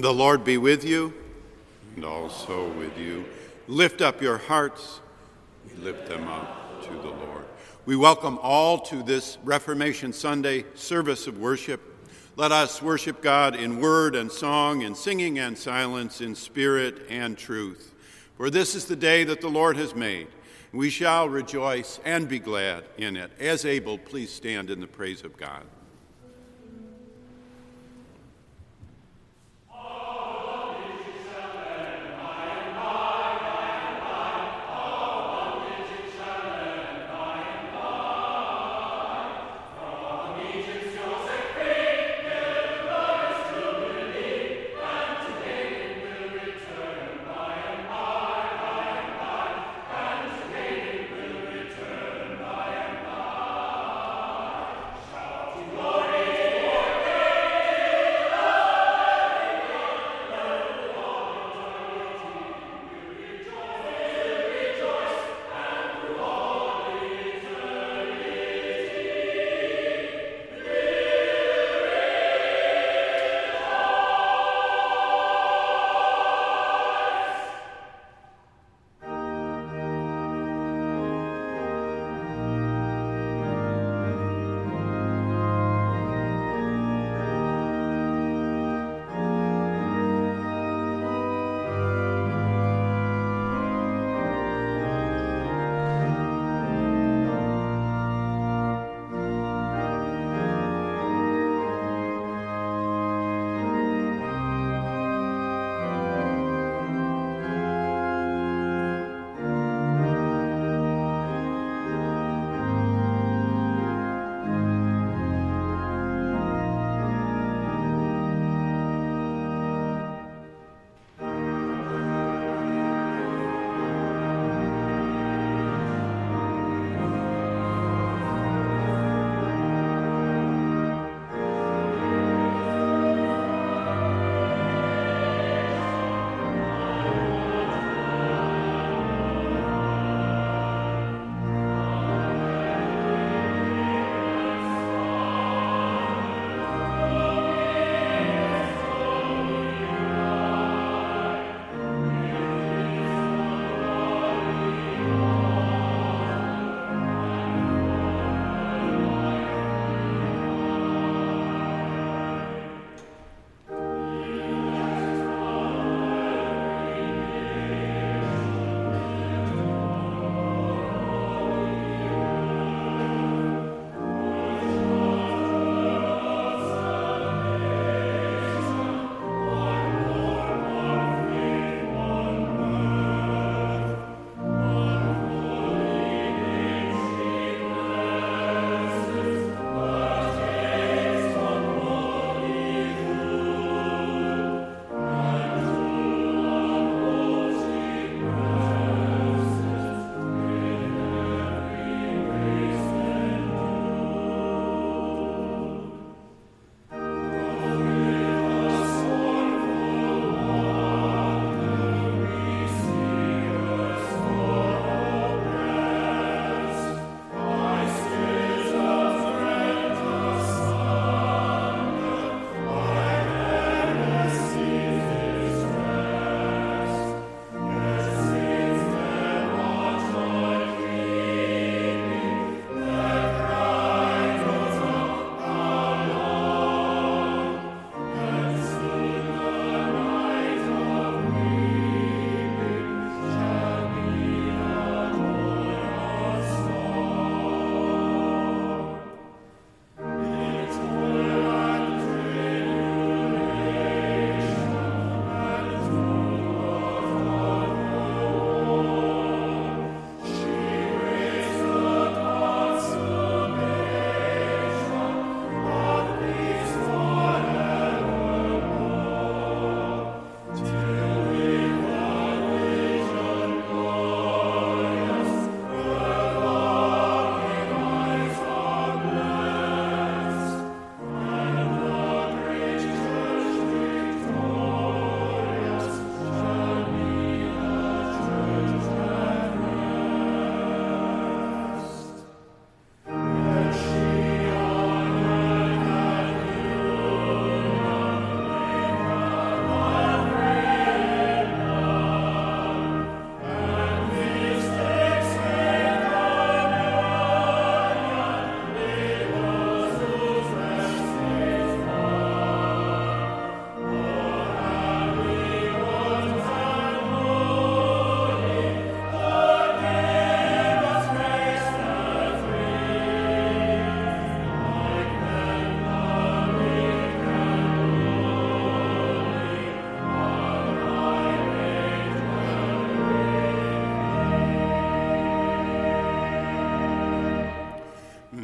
The Lord be with you, and also with you. Lift up your hearts. We lift them up to the Lord. We welcome all to this Reformation Sunday service of worship. Let us worship God in word and song, in singing and silence, in spirit and truth. For this is the day that the Lord has made. We shall rejoice and be glad in it. As able, please stand in the praise of God.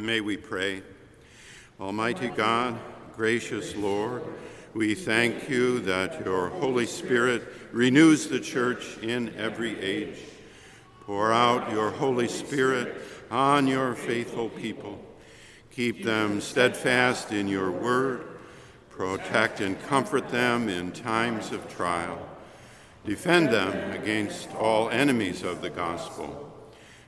May we pray. Almighty God, gracious Lord, we thank you that your Holy Spirit renews the church in every age. Pour out your Holy Spirit on your faithful people. Keep them steadfast in your word. Protect and comfort them in times of trial. Defend them against all enemies of the gospel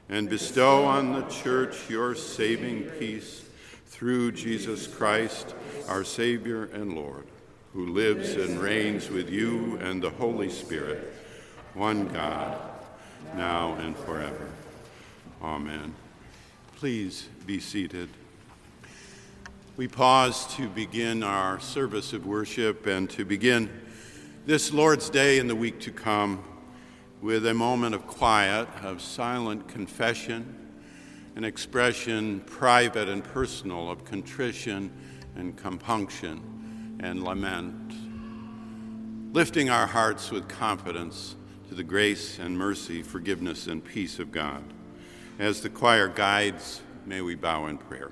and bestow on the church your saving peace through Jesus Christ, our Savior and Lord, who lives and reigns with you and the Holy Spirit, one God, now and forever. Amen. Please be seated. We pause to begin our service of worship and to begin this Lord's Day and the week to come with a moment of quiet, of silent confession, an expression private and personal of contrition and compunction and lament, lifting our hearts with confidence to the grace and mercy, forgiveness, and peace of God. As the choir guides, may we bow in prayer.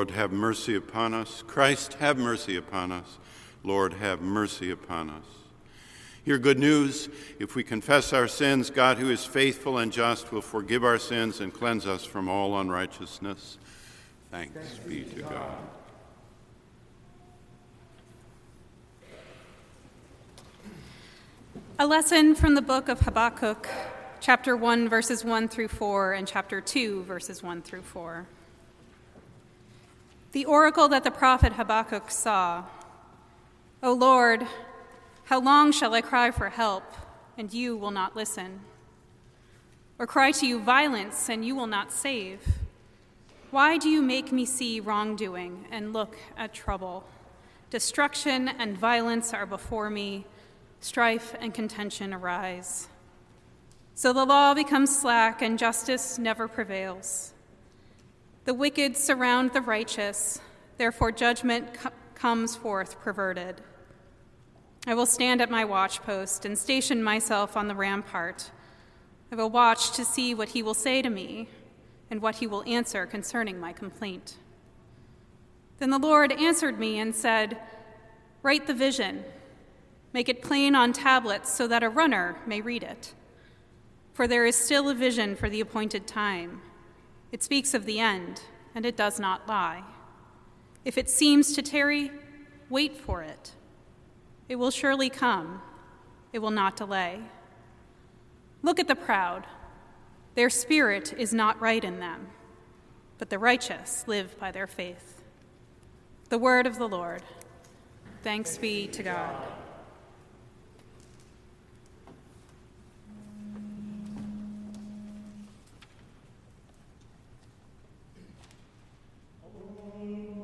Lord, have mercy upon us. Christ, have mercy upon us. Lord, have mercy upon us. Hear good news. If we confess our sins, God, who is faithful and just, will forgive our sins and cleanse us from all unrighteousness. Thanks, Thanks be to God. God. A lesson from the book of Habakkuk, chapter 1, verses 1 through 4, and chapter 2, verses 1 through 4. The oracle that the prophet Habakkuk saw O Lord, how long shall I cry for help, and you will not listen? Or cry to you violence, and you will not save? Why do you make me see wrongdoing and look at trouble? Destruction and violence are before me, strife and contention arise. So the law becomes slack, and justice never prevails. The wicked surround the righteous, therefore, judgment co- comes forth perverted. I will stand at my watchpost and station myself on the rampart. I will watch to see what he will say to me and what he will answer concerning my complaint. Then the Lord answered me and said, Write the vision, make it plain on tablets so that a runner may read it. For there is still a vision for the appointed time. It speaks of the end, and it does not lie. If it seems to tarry, wait for it. It will surely come, it will not delay. Look at the proud. Their spirit is not right in them, but the righteous live by their faith. The word of the Lord. Thanks be to God. Amen.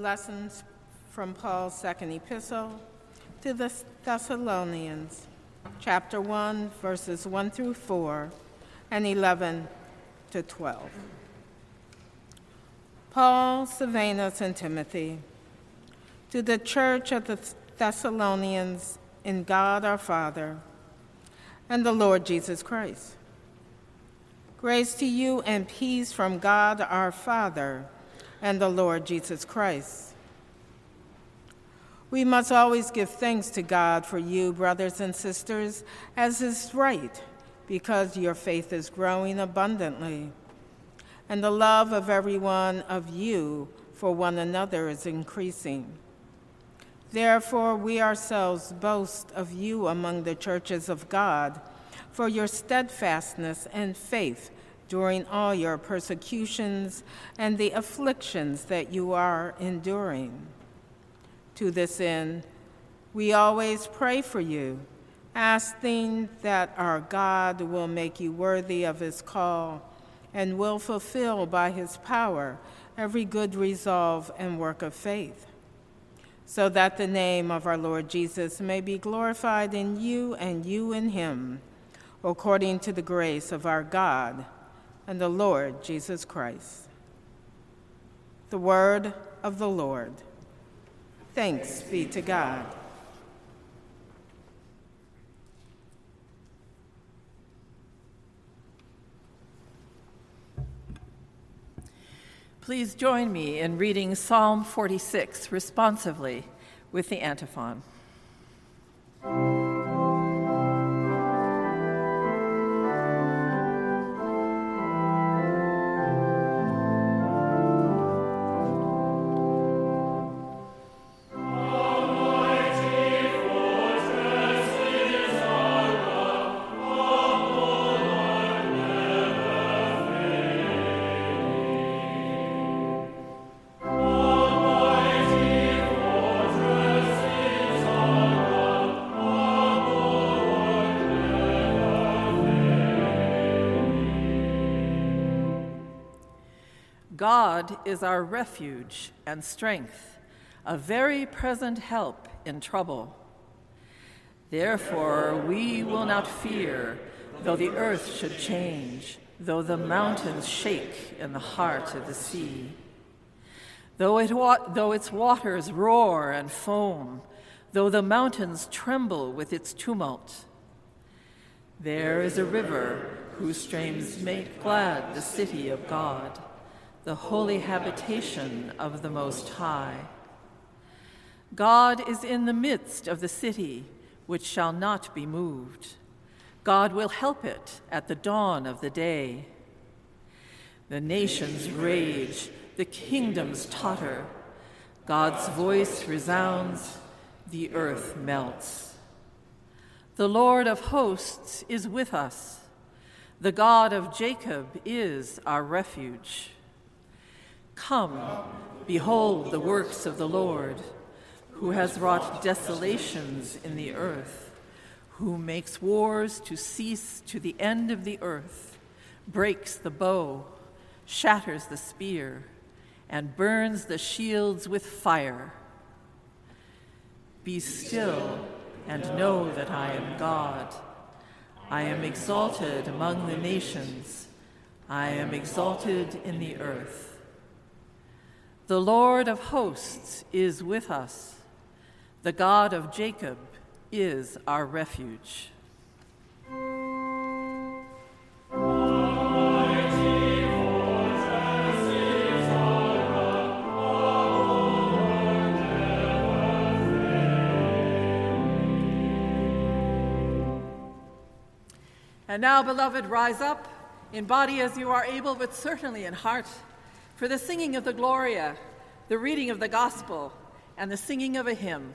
Lessons from Paul's second epistle to the Thessalonians, chapter 1, verses 1 through 4, and 11 to 12. Paul, Silvanus, and Timothy, to the church of the Thessalonians in God our Father and the Lord Jesus Christ. Grace to you and peace from God our Father and the Lord Jesus Christ. We must always give thanks to God for you, brothers and sisters, as is right, because your faith is growing abundantly, and the love of every one of you for one another is increasing. Therefore, we ourselves boast of you among the churches of God for your steadfastness and faith during all your persecutions and the afflictions that you are enduring. To this end, we always pray for you, asking that our God will make you worthy of his call and will fulfill by his power every good resolve and work of faith, so that the name of our Lord Jesus may be glorified in you and you in him, according to the grace of our God and the Lord Jesus Christ. The word of the Lord. Thanks be to God. Please join me in reading Psalm 46 responsively with the antiphon. God is our refuge and strength, a very present help in trouble. Therefore, we will not fear, though the earth should change, though the mountains shake in the heart of the sea. Though, it wa- though its waters roar and foam, though the mountains tremble with its tumult. There is a river whose streams make glad the city of God, the holy habitation of the Most High. God is in the midst of the city, which shall not be moved. God will help it at the dawn of the day. The nations rage, the kingdoms totter. God's voice resounds, the earth melts. The Lord of hosts is with us. The God of Jacob is our refuge. Come, behold the works of the Lord, who has wrought desolations in the earth, who makes wars to cease to the end of the earth, breaks the bow, shatters the spear, and burns the shields with fire. Be still and know that I am God. I am exalted among the nations, I am exalted in the earth. The Lord of hosts is with us. The God of Jacob is our refuge. And now, beloved, rise up in body as you are able, but certainly in heart for the singing of the Gloria, the reading of the Gospel, and the singing of a hymn.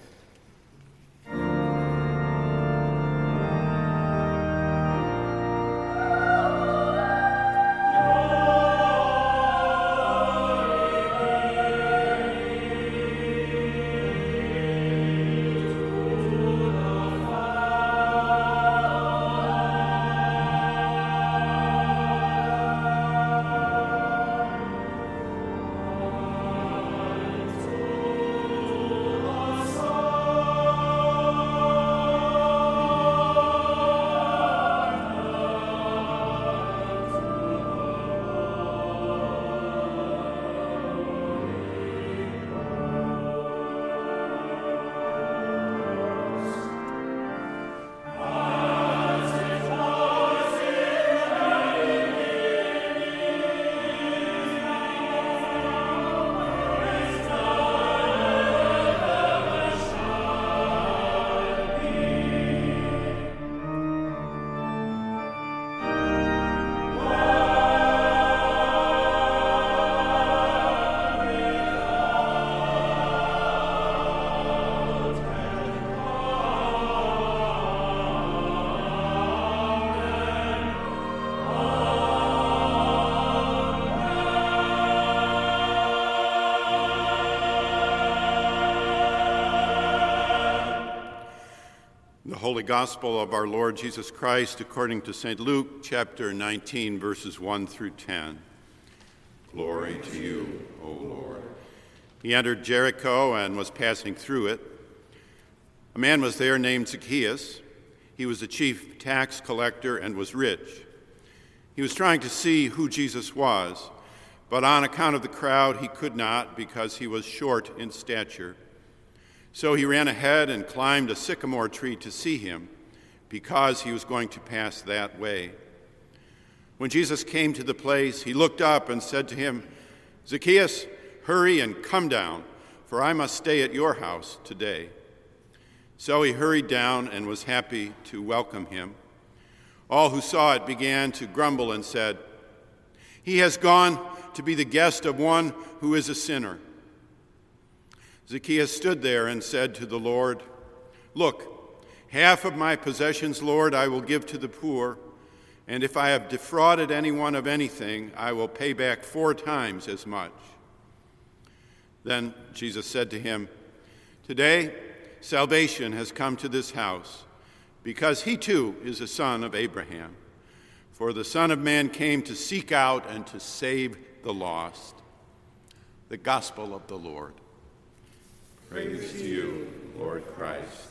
Holy Gospel of our Lord Jesus Christ according to St. Luke, chapter 19, verses 1 through 10. Glory to you, O Lord. He entered Jericho and was passing through it. A man was there named Zacchaeus. He was a chief tax collector and was rich. He was trying to see who Jesus was, but on account of the crowd, he could not because he was short in stature. So he ran ahead and climbed a sycamore tree to see him, because he was going to pass that way. When Jesus came to the place, he looked up and said to him, Zacchaeus, hurry and come down, for I must stay at your house today. So he hurried down and was happy to welcome him. All who saw it began to grumble and said, He has gone to be the guest of one who is a sinner. Zacchaeus stood there and said to the Lord, Look, half of my possessions, Lord, I will give to the poor, and if I have defrauded anyone of anything, I will pay back four times as much. Then Jesus said to him, Today salvation has come to this house, because he too is a son of Abraham. For the Son of Man came to seek out and to save the lost. the gospel of the Lord. Praise to you, Lord Christ.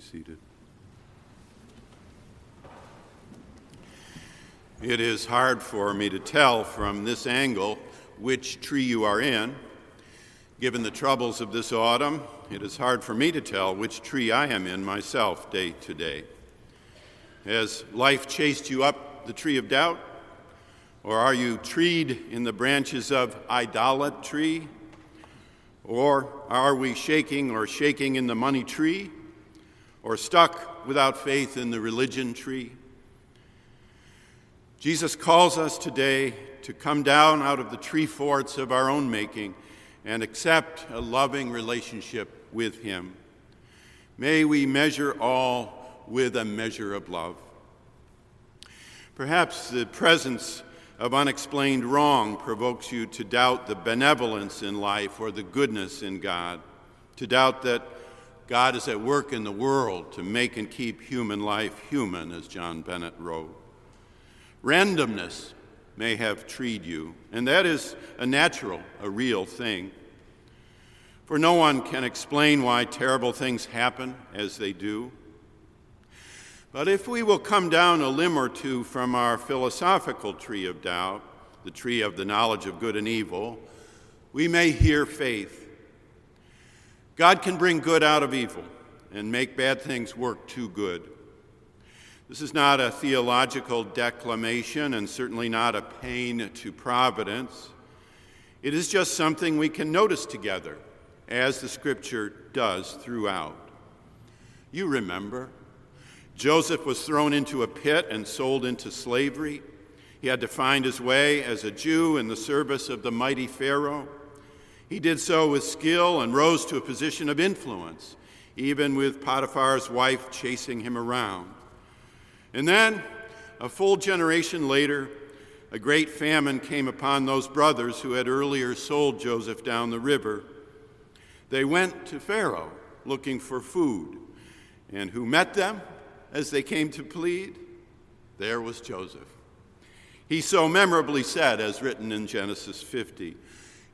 Seated. It is hard for me to tell from this angle which tree you are in. Given the troubles of this autumn, it is hard for me to tell which tree I am in myself day to day. Has life chased you up the tree of doubt? Or are you treed in the branches of idolatry? Or are we shaking or shaking in the money tree? Or stuck without faith in the religion tree. Jesus calls us today to come down out of the tree forts of our own making and accept a loving relationship with Him. May we measure all with a measure of love. Perhaps the presence of unexplained wrong provokes you to doubt the benevolence in life or the goodness in God, to doubt that God is at work in the world to make and keep human life human, as John Bennett wrote. Randomness may have treed you, and that is a natural, a real thing. For no one can explain why terrible things happen as they do. But if we will come down a limb or two from our philosophical tree of doubt, the tree of the knowledge of good and evil, we may hear faith God can bring good out of evil and make bad things work too good. This is not a theological declamation and certainly not a pain to providence. It is just something we can notice together, as the scripture does throughout. You remember, Joseph was thrown into a pit and sold into slavery. He had to find his way as a Jew in the service of the mighty Pharaoh. He did so with skill and rose to a position of influence, even with Potiphar's wife chasing him around. And then, a full generation later, a great famine came upon those brothers who had earlier sold Joseph down the river. They went to Pharaoh looking for food, and who met them as they came to plead? There was Joseph. He so memorably said, as written in Genesis 50,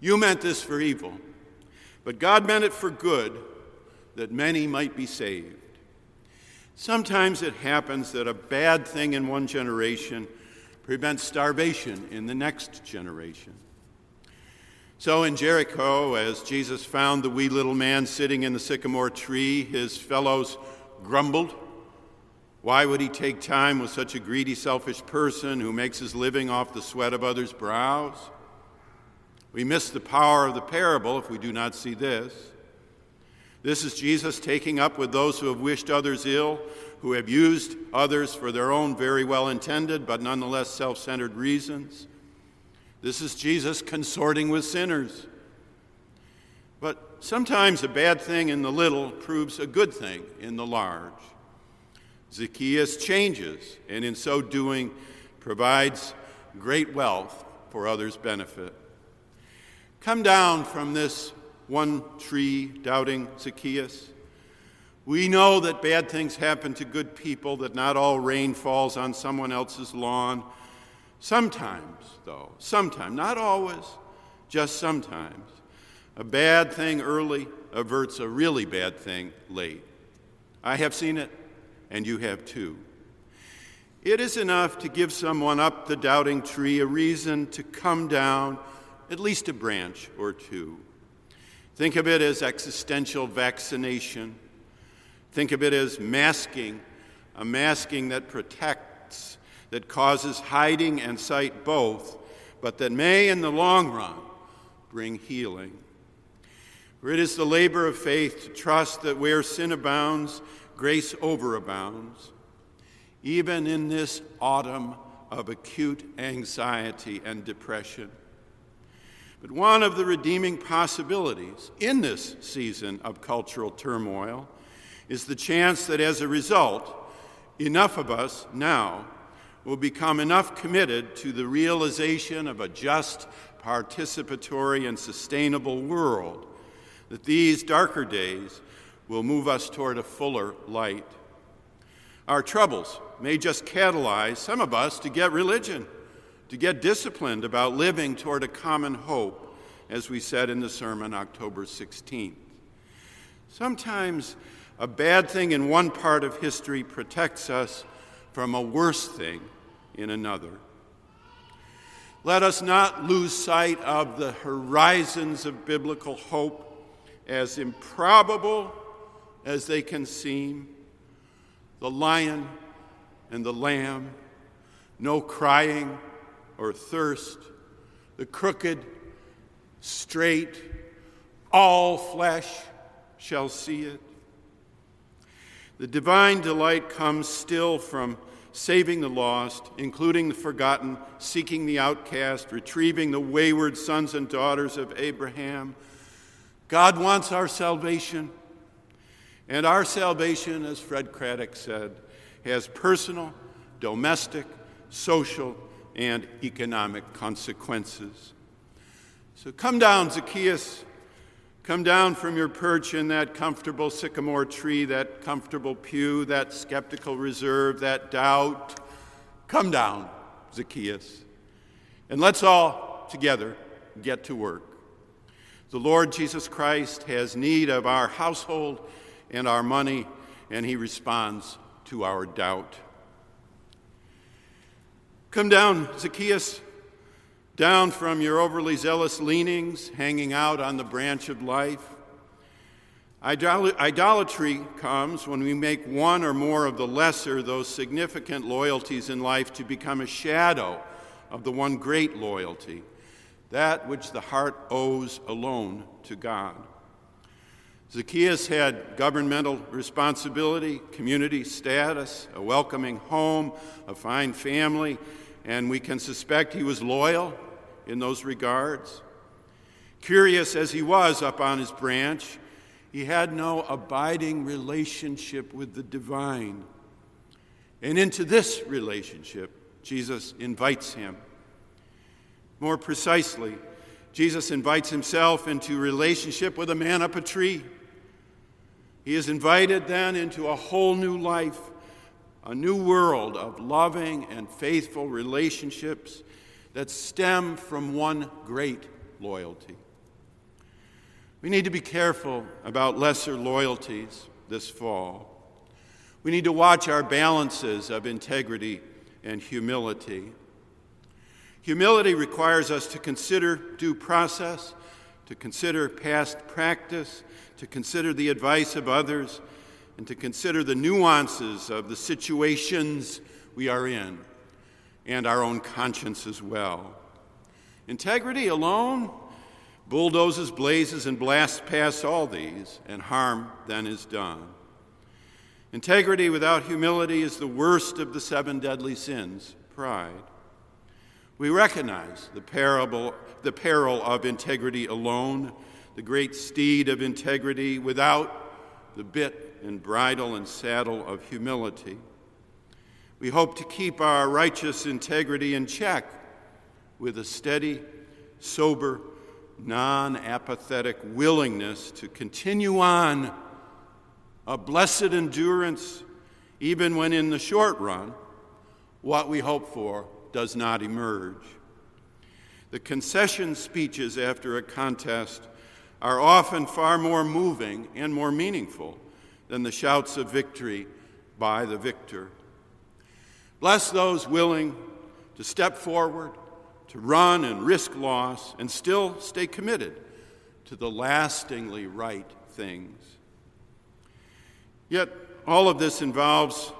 you meant this for evil, but God meant it for good, that many might be saved. Sometimes it happens that a bad thing in one generation prevents starvation in the next generation. So in Jericho, as Jesus found the wee little man sitting in the sycamore tree, his fellows grumbled. Why would he take time with such a greedy, selfish person who makes his living off the sweat of others' brows? We miss the power of the parable if we do not see this. This is Jesus taking up with those who have wished others ill, who have used others for their own very well intended but nonetheless self centered reasons. This is Jesus consorting with sinners. But sometimes a bad thing in the little proves a good thing in the large. Zacchaeus changes, and in so doing, provides great wealth for others' benefit. Come down from this one tree, doubting Zacchaeus. We know that bad things happen to good people, that not all rain falls on someone else's lawn. Sometimes, though, sometimes, not always, just sometimes, a bad thing early averts a really bad thing late. I have seen it, and you have too. It is enough to give someone up the doubting tree a reason to come down, at least a branch or two. Think of it as existential vaccination. Think of it as masking, a masking that protects, that causes hiding and sight both, but that may, in the long run, bring healing. For it is the labor of faith to trust that where sin abounds, grace overabounds. Even in this autumn of acute anxiety and depression, but one of the redeeming possibilities in this season of cultural turmoil is the chance that as a result, enough of us now will become enough committed to the realization of a just, participatory, and sustainable world that these darker days will move us toward a fuller light. Our troubles may just catalyze some of us to get religion to get disciplined about living toward a common hope, as we said in the sermon October 16th. Sometimes a bad thing in one part of history protects us from a worse thing in another. Let us not lose sight of the horizons of biblical hope, as improbable as they can seem. The lion and the lamb, no crying or thirst, the crooked, straight, all flesh shall see it. The divine delight comes still from saving the lost, including the forgotten, seeking the outcast, retrieving the wayward sons and daughters of Abraham. God wants our salvation. And our salvation, as Fred Craddock said, has personal, domestic, social, and economic consequences. So come down, Zacchaeus. Come down from your perch in that comfortable sycamore tree, that comfortable pew, that skeptical reserve, that doubt. Come down, Zacchaeus. And let's all together get to work. The Lord Jesus Christ has need of our household and our money, and he responds to our doubt. Come down, Zacchaeus, down from your overly zealous leanings hanging out on the branch of life. Idolatry comes when we make one or more of the lesser, those significant loyalties in life, to become a shadow of the one great loyalty, that which the heart owes alone to God. Zacchaeus had governmental responsibility, community status, a welcoming home, a fine family, and we can suspect he was loyal in those regards. Curious as he was up on his branch, he had no abiding relationship with the divine. And into this relationship, Jesus invites him. More precisely, Jesus invites himself into relationship with a man up a tree. He is invited then into a whole new life a new world of loving and faithful relationships that stem from one great loyalty. We need to be careful about lesser loyalties this fall. We need to watch our balances of integrity and humility. Humility requires us to consider due process, to consider past practice, to consider the advice of others, and to consider the nuances of the situations we are in and our own conscience as well. Integrity alone bulldozes, blazes, and blasts past all these, and harm then is done. Integrity without humility is the worst of the seven deadly sins pride. We recognize the, parable, the peril of integrity alone, the great steed of integrity without the bit and bridle and saddle of humility. We hope to keep our righteous integrity in check with a steady, sober, non apathetic willingness to continue on a blessed endurance, even when in the short run, what we hope for does not emerge. The concession speeches after a contest are often far more moving and more meaningful than the shouts of victory by the victor. Bless those willing to step forward, to run and risk loss, and still stay committed to the lastingly right things. Yet, all of this involves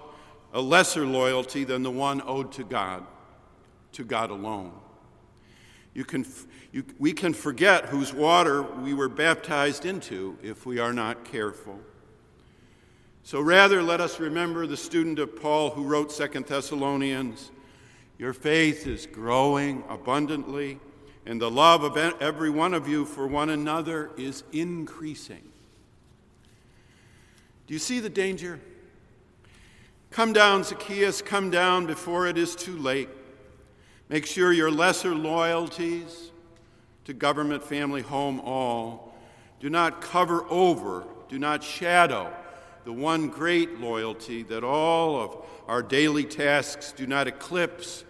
a lesser loyalty than the one owed to God, to God alone. You can, you, we can forget whose water we were baptized into if we are not careful. So rather, let us remember the student of Paul who wrote Second Thessalonians Your faith is growing abundantly, and the love of every one of you for one another is increasing. Do you see the danger? Come down, Zacchaeus, come down before it is too late. Make sure your lesser loyalties to government, family, home, all do not cover over, do not shadow the one great loyalty that all of our daily tasks do not eclipse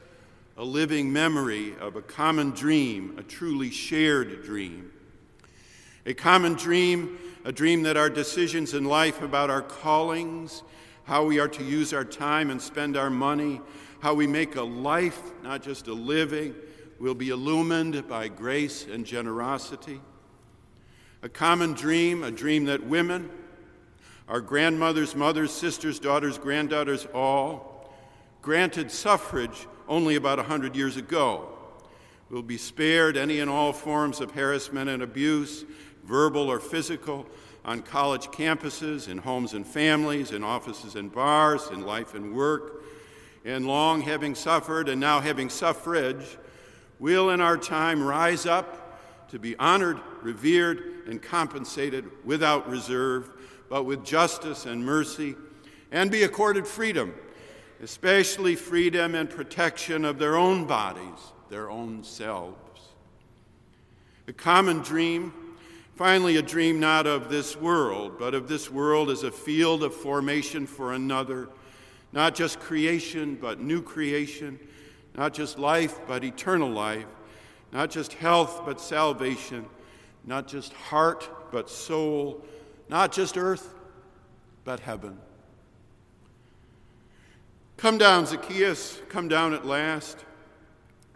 a living memory of a common dream, a truly shared dream. A common dream a dream that our decisions in life about our callings, how we are to use our time and spend our money, how we make a life, not just a living, will be illumined by grace and generosity. A common dream, a dream that women, our grandmothers, mothers, sisters, daughters, granddaughters, all, granted suffrage only about a 100 years ago, will be spared any and all forms of harassment and abuse verbal or physical, on college campuses, in homes and families, in offices and bars, in life and work. And long having suffered and now having suffrage, we'll in our time rise up to be honored, revered, and compensated without reserve, but with justice and mercy, and be accorded freedom, especially freedom and protection of their own bodies, their own selves. A common dream Finally, a dream not of this world, but of this world as a field of formation for another, not just creation, but new creation, not just life, but eternal life, not just health, but salvation, not just heart, but soul, not just earth, but heaven. Come down, Zacchaeus, come down at last.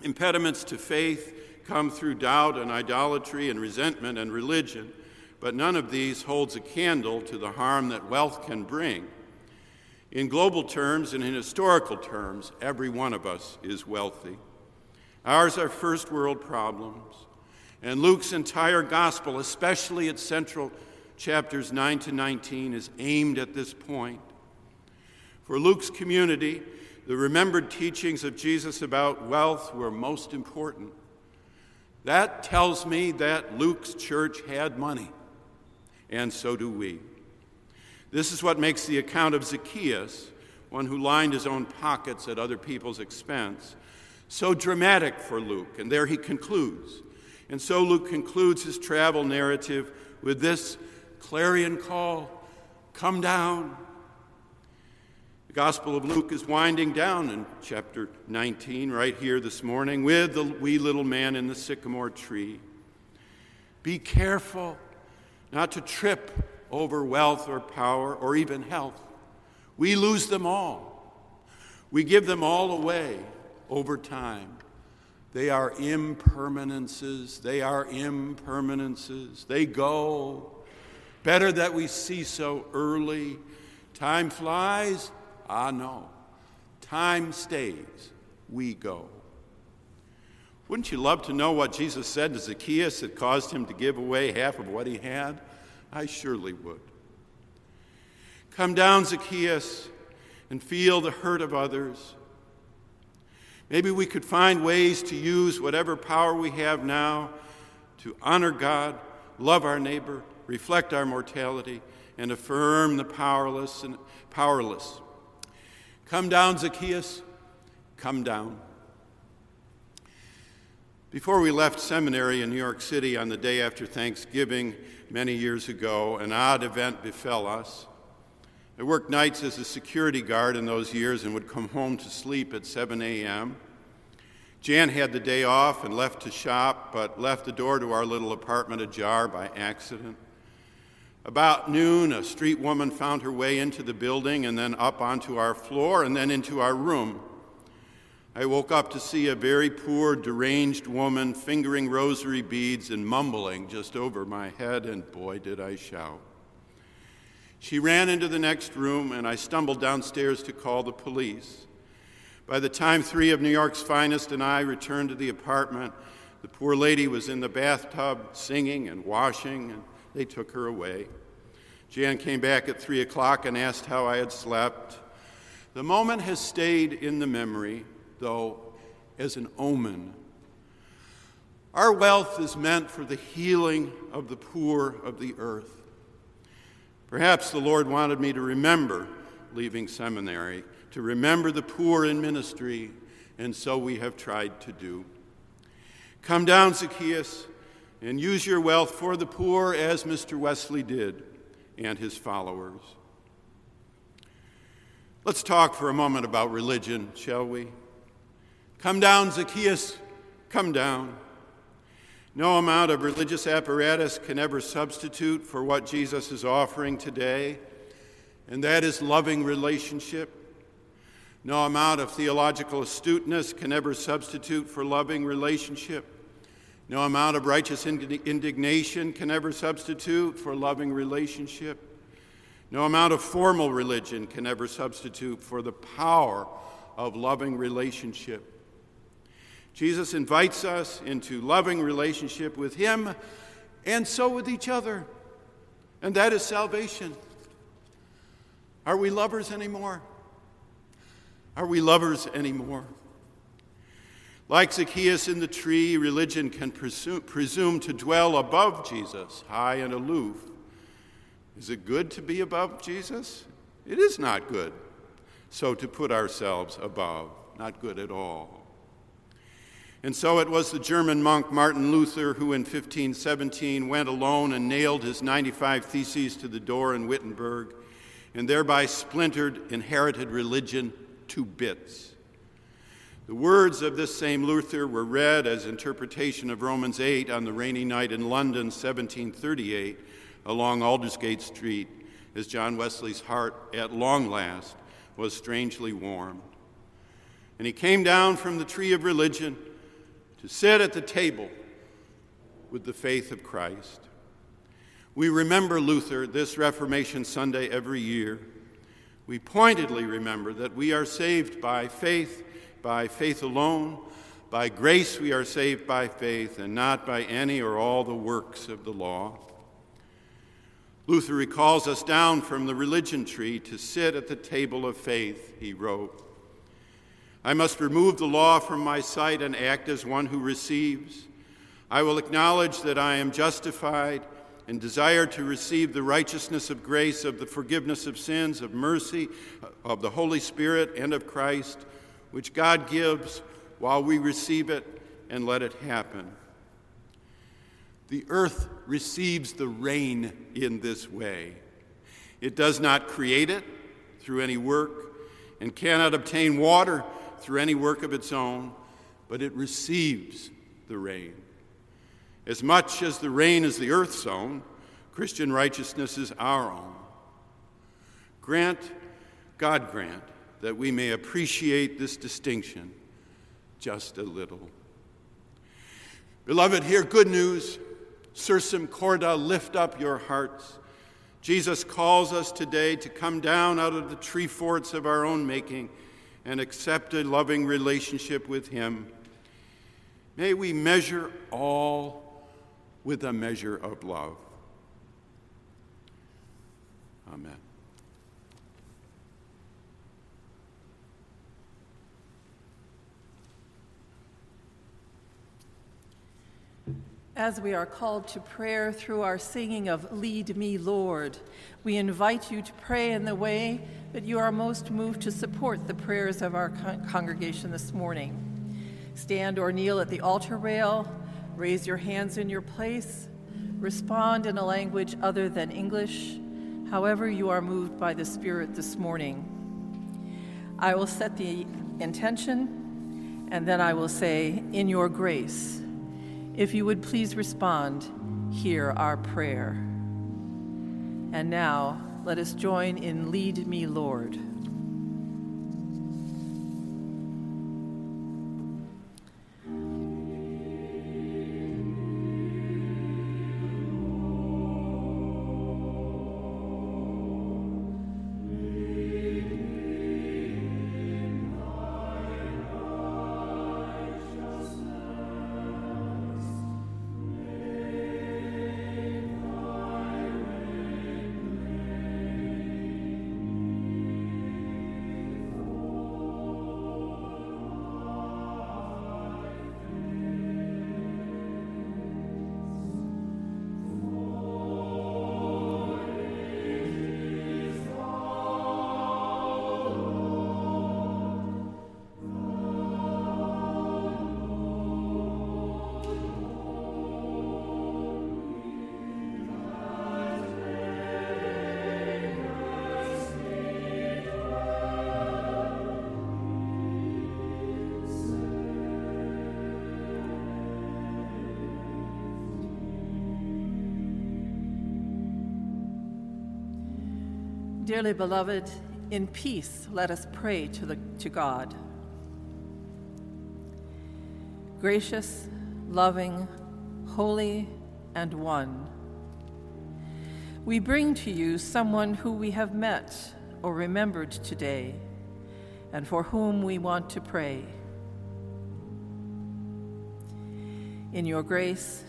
Impediments to faith come through doubt and idolatry and resentment and religion, but none of these holds a candle to the harm that wealth can bring. In global terms and in historical terms, every one of us is wealthy. Ours are first world problems. And Luke's entire gospel, especially its central chapters 9 to 19, is aimed at this point. For Luke's community, the remembered teachings of Jesus about wealth were most important. That tells me that Luke's church had money, and so do we. This is what makes the account of Zacchaeus, one who lined his own pockets at other people's expense, so dramatic for Luke. And there he concludes. And so Luke concludes his travel narrative with this clarion call Come down, the Gospel of Luke is winding down in chapter 19, right here this morning, with the wee little man in the sycamore tree. Be careful not to trip over wealth or power or even health. We lose them all. We give them all away over time. They are impermanences. They are impermanences. They go. Better that we see so early. Time flies. Ah, no. Time stays. We go. Wouldn't you love to know what Jesus said to Zacchaeus that caused him to give away half of what he had? I surely would. Come down, Zacchaeus, and feel the hurt of others. Maybe we could find ways to use whatever power we have now to honor God, love our neighbor, reflect our mortality, and affirm the powerless and powerless. Come down, Zacchaeus. Come down. Before we left seminary in New York City on the day after Thanksgiving many years ago, an odd event befell us. I worked nights as a security guard in those years and would come home to sleep at 7 a.m. Jan had the day off and left to shop, but left the door to our little apartment ajar by accident. About noon, a street woman found her way into the building and then up onto our floor and then into our room. I woke up to see a very poor, deranged woman fingering rosary beads and mumbling just over my head, and boy, did I shout. She ran into the next room, and I stumbled downstairs to call the police. By the time three of New York's finest and I returned to the apartment, the poor lady was in the bathtub singing and washing, and they took her away. Jan came back at three o'clock and asked how I had slept. The moment has stayed in the memory, though, as an omen. Our wealth is meant for the healing of the poor of the earth. Perhaps the Lord wanted me to remember leaving seminary, to remember the poor in ministry, and so we have tried to do. Come down, Zacchaeus, and use your wealth for the poor as Mr. Wesley did and his followers. Let's talk for a moment about religion, shall we? Come down, Zacchaeus, come down. No amount of religious apparatus can ever substitute for what Jesus is offering today, and that is loving relationship. No amount of theological astuteness can ever substitute for loving relationship. No amount of righteous indignation can ever substitute for loving relationship. No amount of formal religion can ever substitute for the power of loving relationship. Jesus invites us into loving relationship with Him and so with each other. And that is salvation. Are we lovers anymore? Are we lovers anymore? Like Zacchaeus in the tree, religion can presume, presume, to dwell above Jesus, high and aloof. Is it good to be above Jesus? It is not good. So to put ourselves above, not good at all. And so it was the German monk Martin Luther who in 1517 went alone and nailed his 95 Theses to the door in Wittenberg and thereby splintered inherited religion to bits. The words of this same Luther were read as interpretation of Romans 8 on the rainy night in London, 1738, along Aldersgate Street, as John Wesley's heart, at long last, was strangely warmed. And he came down from the tree of religion to sit at the table with the faith of Christ. We remember Luther this Reformation Sunday every year. We pointedly remember that we are saved by faith, by faith alone. By grace we are saved by faith, and not by any or all the works of the law. Luther recalls us down from the religion tree to sit at the table of faith, he wrote. I must remove the law from my sight and act as one who receives. I will acknowledge that I am justified and desire to receive the righteousness of grace, of the forgiveness of sins, of mercy, of the Holy Spirit, and of Christ, which God gives while we receive it and let it happen. The earth receives the rain in this way. It does not create it through any work and cannot obtain water through any work of its own, but it receives the rain. As much as the rain is the earth's own, Christian righteousness is our own. Grant God grant that we may appreciate this distinction just a little. Beloved, hear good news. Sursum corda, lift up your hearts. Jesus calls us today to come down out of the tree forts of our own making and accept a loving relationship with Him. May we measure all with a measure of love. Amen. As we are called to prayer through our singing of Lead Me, Lord, we invite you to pray in the way that you are most moved to support the prayers of our con- congregation this morning. Stand or kneel at the altar rail, raise your hands in your place, respond in a language other than English, however you are moved by the Spirit this morning. I will set the intention, and then I will say, In your grace. If you would please respond, hear our prayer. And now, let us join in Lead Me, Lord. Dearly beloved, in peace let us pray to, the, to God. Gracious, loving, holy, and one, we bring to you someone who we have met or remembered today and for whom we want to pray. In your grace,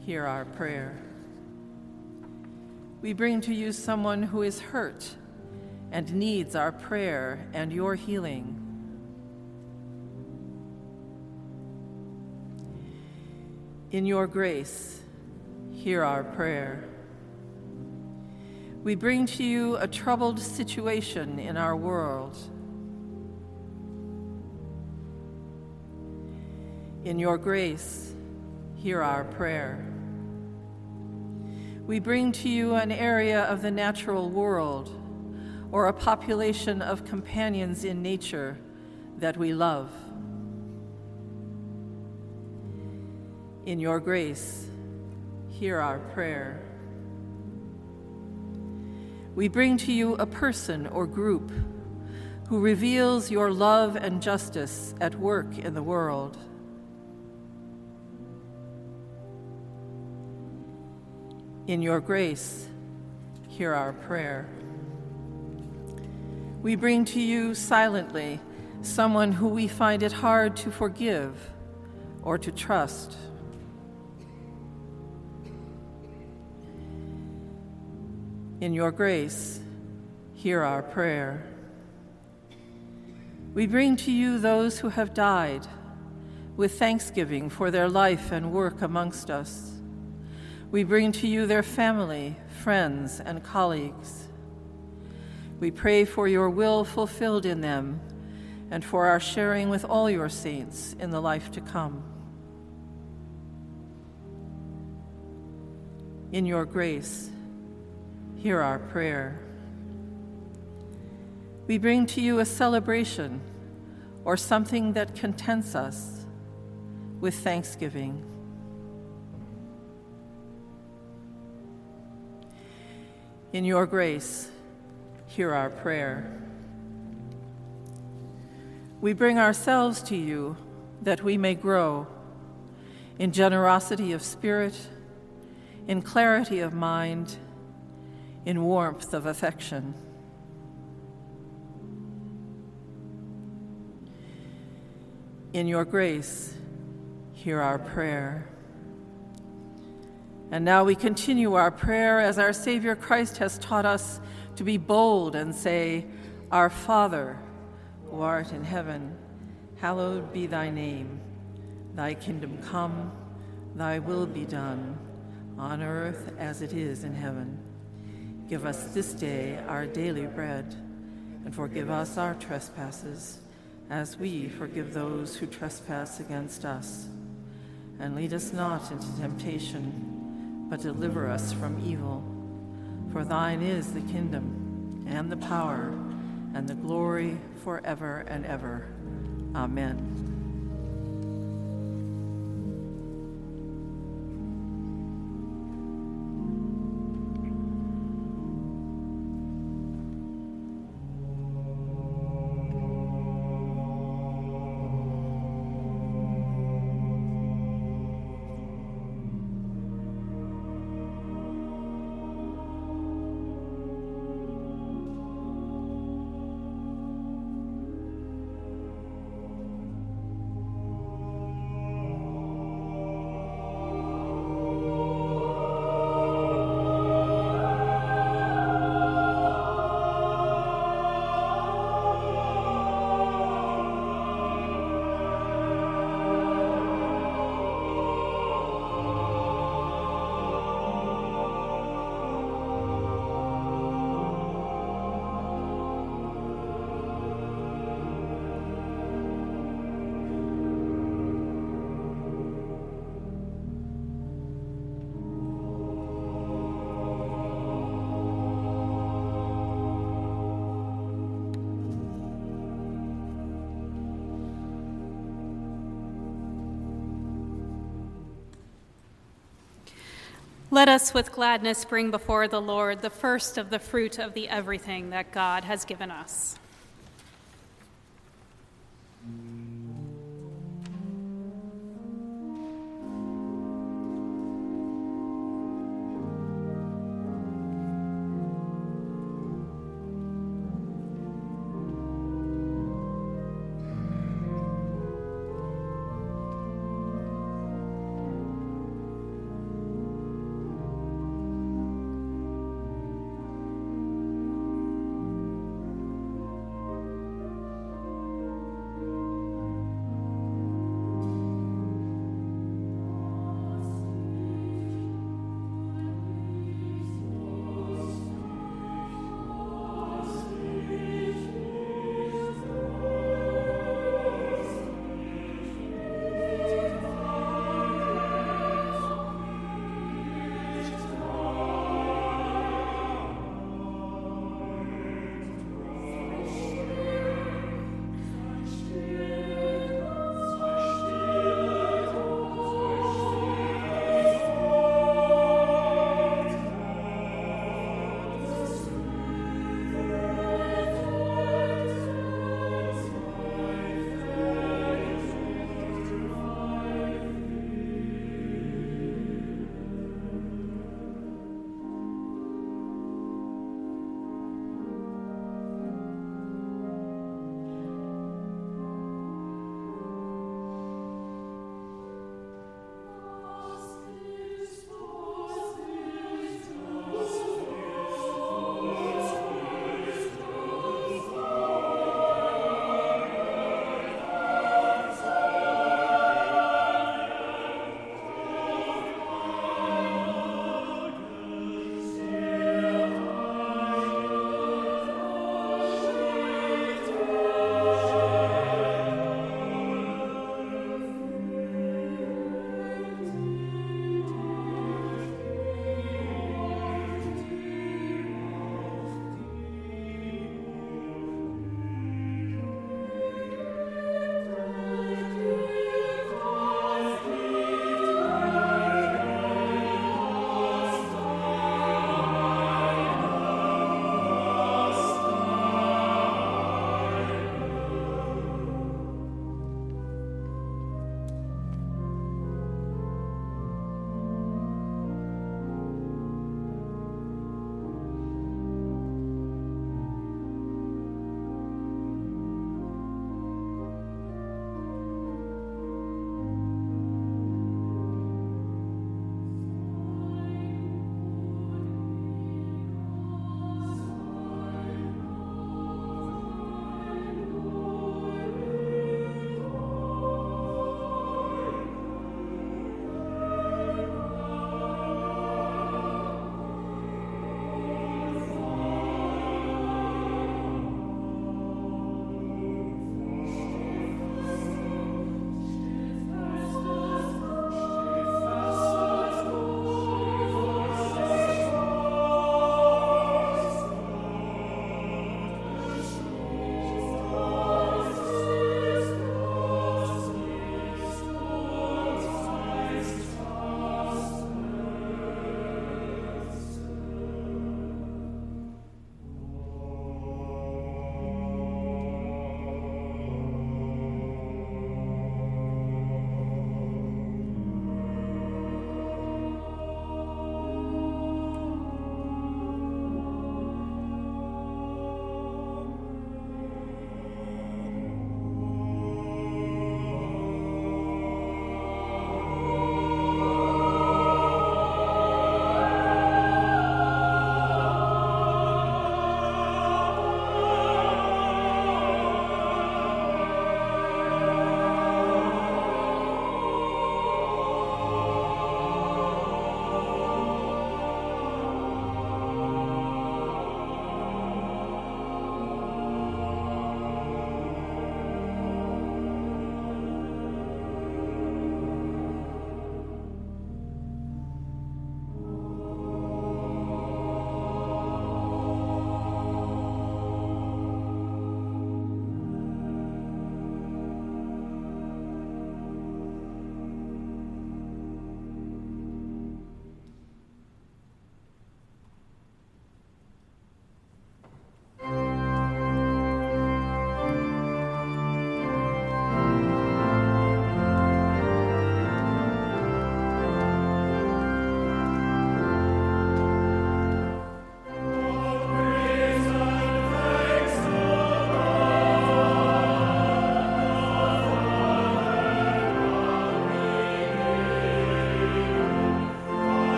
hear our prayer. We bring to you someone who is hurt and needs our prayer and your healing. In your grace, hear our prayer. We bring to you a troubled situation in our world. In your grace, hear our prayer we bring to you an area of the natural world or a population of companions in nature that we love. In your grace, hear our prayer. We bring to you a person or group who reveals your love and justice at work in the world. In your grace, hear our prayer. We bring to you silently someone who we find it hard to forgive or to trust. In your grace, hear our prayer. We bring to you those who have died with thanksgiving for their life and work amongst us. We bring to you their family, friends, and colleagues. We pray for your will fulfilled in them and for our sharing with all your saints in the life to come. In your grace, hear our prayer. We bring to you a celebration or something that contents us with thanksgiving. In your grace, hear our prayer. We bring ourselves to you that we may grow in generosity of spirit, in clarity of mind, in warmth of affection. In your grace, hear our prayer. And now we continue our prayer as our Savior Christ has taught us to be bold and say, Our Father, who art in heaven, hallowed be thy name. Thy kingdom come, thy will be done, on earth as it is in heaven. Give us this day our daily bread, and forgive us our trespasses, as we forgive those who trespass against us. And lead us not into temptation, but deliver us from evil. For thine is the kingdom, and the power, and the glory forever and ever. Amen. Let us with gladness bring before the Lord the first of the fruit of the everything that God has given us.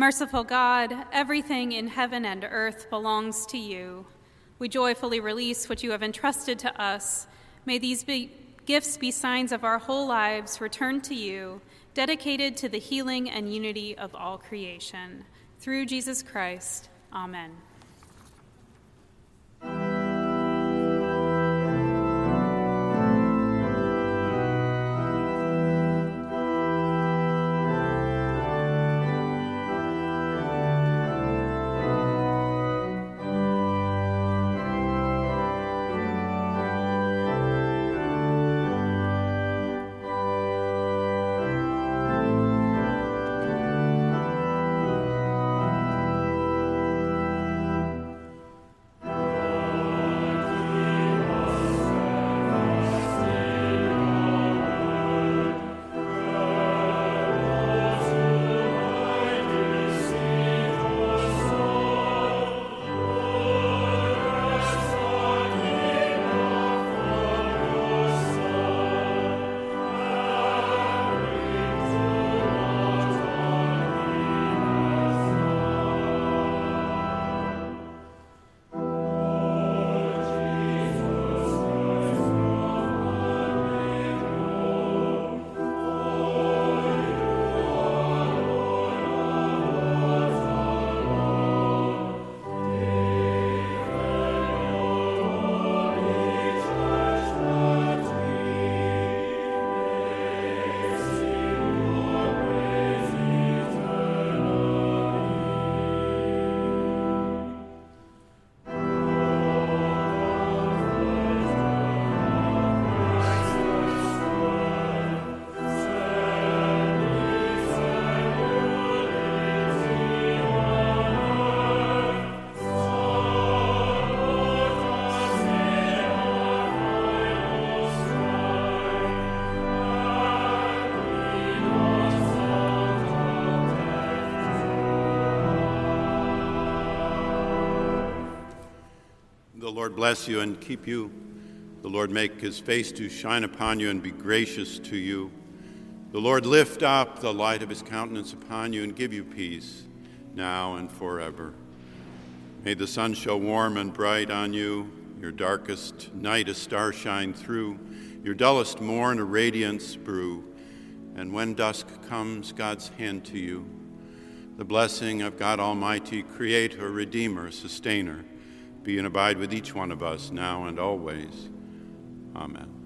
Merciful God, everything in heaven and earth belongs to you. We joyfully release what you have entrusted to us. May these be, gifts be signs of our whole lives returned to you, dedicated to the healing and unity of all creation. Through Jesus Christ, amen. Lord bless you and keep you. The Lord make his face to shine upon you and be gracious to you. The Lord lift up the light of his countenance upon you and give you peace, now and forever. May the sun show warm and bright on you, your darkest night a star shine through, your dullest morn a radiance brew, and when dusk comes, God's hand to you. The blessing of God Almighty, Creator, Redeemer, Sustainer, be and abide with each one of us now and always. Amen.